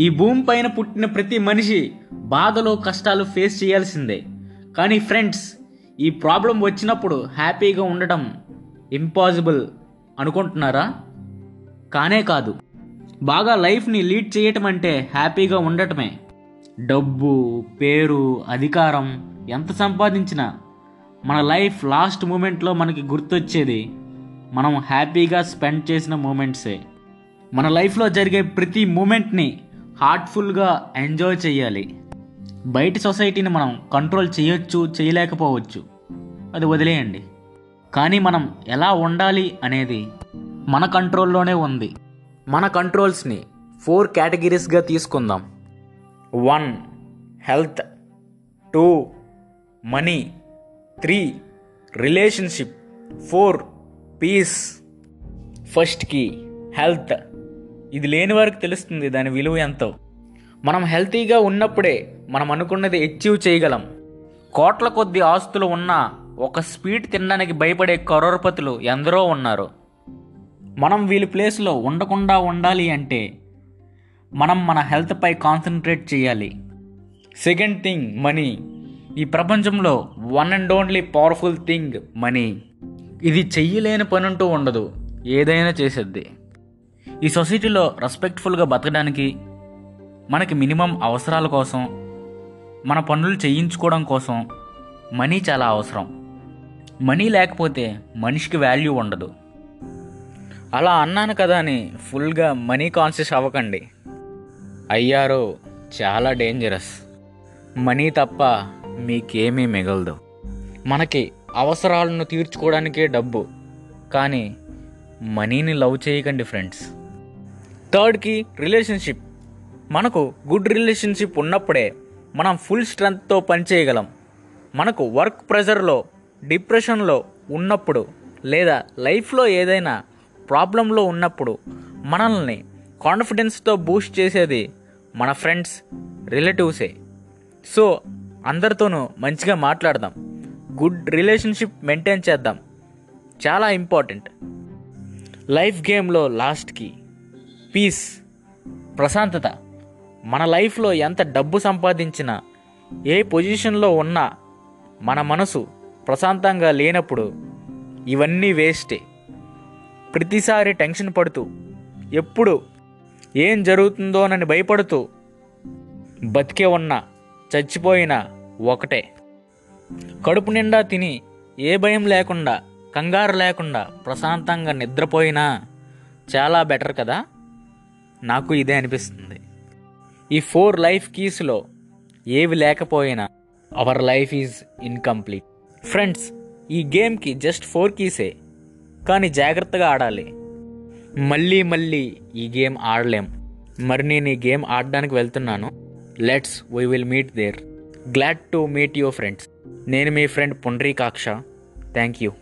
ఈ భూమి పైన పుట్టిన ప్రతి మనిషి బాధలు కష్టాలు ఫేస్ చేయాల్సిందే. కానీ ఫ్రెండ్స్ ఈ ప్రాబ్లం వచ్చినప్పుడు హ్యాపీగా ఉండటం ఇంపాసిబుల్ అనుకుంటున్నారా? కానే కాదు. బాగా లైఫ్ని లీడ్ చేయటం అంటే హ్యాపీగా ఉండటమే. డబ్బు పేరు అధికారం ఎంత సంపాదించినా మన లైఫ్ లాస్ట్ మూమెంట్లో మనకి గుర్తొచ్చేది మనం హ్యాపీగా స్పెండ్ చేసిన మూమెంట్సే మన లైఫ్లో జరిగే ప్రతి మూమెంట్ని హార్ట్ఫుల్గా ఎంజాయ్ చేయాలి బయట సొసైటీని మనం కంట్రోల్ చేయొచ్చు చేయలేకపోవచ్చు అది వదిలేయండి. కానీ మనం ఎలా ఉండాలి అనేది మన కంట్రోల్లోనే ఉంది. మన కంట్రోల్స్ని ఫోర్ కేటగిరీస్గా తీసుకుందాం. One health. Two money. Three relationship. Four peace. ఫస్ట్కి హెల్త్. ఇది లేని వారికి తెలుస్తుంది దాని విలువ ఎంతో. మనం హెల్తీగా ఉన్నప్పుడే మనం అనుకున్నది అచీవ్ చేయగలం. కోట్ల కొద్ది ఆస్తులు ఉన్నా ఒక స్వీట్ తినడానికి భయపడే కరోర్పతులు ఎందరో ఉన్నారు. మనం వీళ్ళ ప్లేస్లో ఉండకుండా ఉండాలి అంటే మనం మన హెల్త్పై కాన్సన్ట్రేట్ చేయాలి. Second thing money. ఈ ప్రపంచంలో one and only powerful thing money. ఇది చెయ్యలేని పని అంటూ ఉండదు. ఏదైనా చేసేద్ది. ఈ సొసైటీలో రెస్పెక్ట్ఫుల్గా బతకడానికి మనకి మినిమం అవసరాల కోసం మన పనులు చేయించుకోవడం కోసం మనీ చాలా అవసరం. మనీ లేకపోతే మనిషికి వాల్యూ ఉండదు. అలా అన్నాను కదా అని ఫుల్గా మనీ కాన్షియస్ అవ్వకండి. అయ్యారో చాలా డేంజరస్ మనీ తప్ప మీకేమీ మిగలదు. మనకి అవసరాలను తీర్చుకోవడానికే డబ్బు. కానీ మనీని లవ్ చేయకండి ఫ్రెండ్స్ థర్డ్కి రిలేషన్షిప్ మనకు గుడ్ రిలేషన్షిప్ ఉన్నప్పుడే మనం ఫుల్ స్ట్రెంగ్త్తో పనిచేయగలం మనకు వర్క్ ప్రెషర్లో డిప్రెషన్లో ఉన్నప్పుడు లేదా లైఫ్లో ఏదైనా ప్రాబ్లంలో ఉన్నప్పుడు మనల్ని కాన్ఫిడెన్స్తో బూస్ట్ చేసేది మన ఫ్రెండ్స్ రిలేటివ్సే సో అందరితోనూ మంచిగా మాట్లాడదాం. గుడ్ రిలేషన్షిప్ మెయింటైన్ చేద్దాం. చాలా ఇంపార్టెంట్ లైఫ్ గేమ్లో లాస్ట్కి పీస్ ప్రశాంతత. మన లైఫ్లో ఎంత డబ్బు సంపాదించినా ఏ పొజిషన్లో ఉన్నా మన మనసు ప్రశాంతంగా లేనప్పుడు ఇవన్నీ వేస్టే. ప్రతిసారి టెన్షన్ పడుతూ ఎప్పుడు ఏం జరుగుతుందోనని భయపడుతూ బతికే ఉన్నా చచ్చిపోయినా ఒకటే. కడుపు నిండా తిని ఏ భయం లేకుండా కంగారు లేకుండా ప్రశాంతంగా నిద్రపోయినా చాలా బెటర్ కదా? నాకు ఇదే అనిపిస్తుంది. ఈ ఫోర్ లైఫ్ కీస్లో ఏవి లేకపోయినా our life is incomplete. Friends ఈ గేమ్కి జస్ట్ ఫోర్ కీసే కానీ జాగ్రత్తగా ఆడాలి. మళ్ళీ మళ్ళీ ఈ గేమ్ ఆడలేం. మరి నేను ఈ గేమ్ ఆడడానికి వెళ్తున్నాను. Let's we will meet there. Glad to meet your friends. నేను మీ ఫ్రెండ్ పుండ్రీకాక్ష. Thank you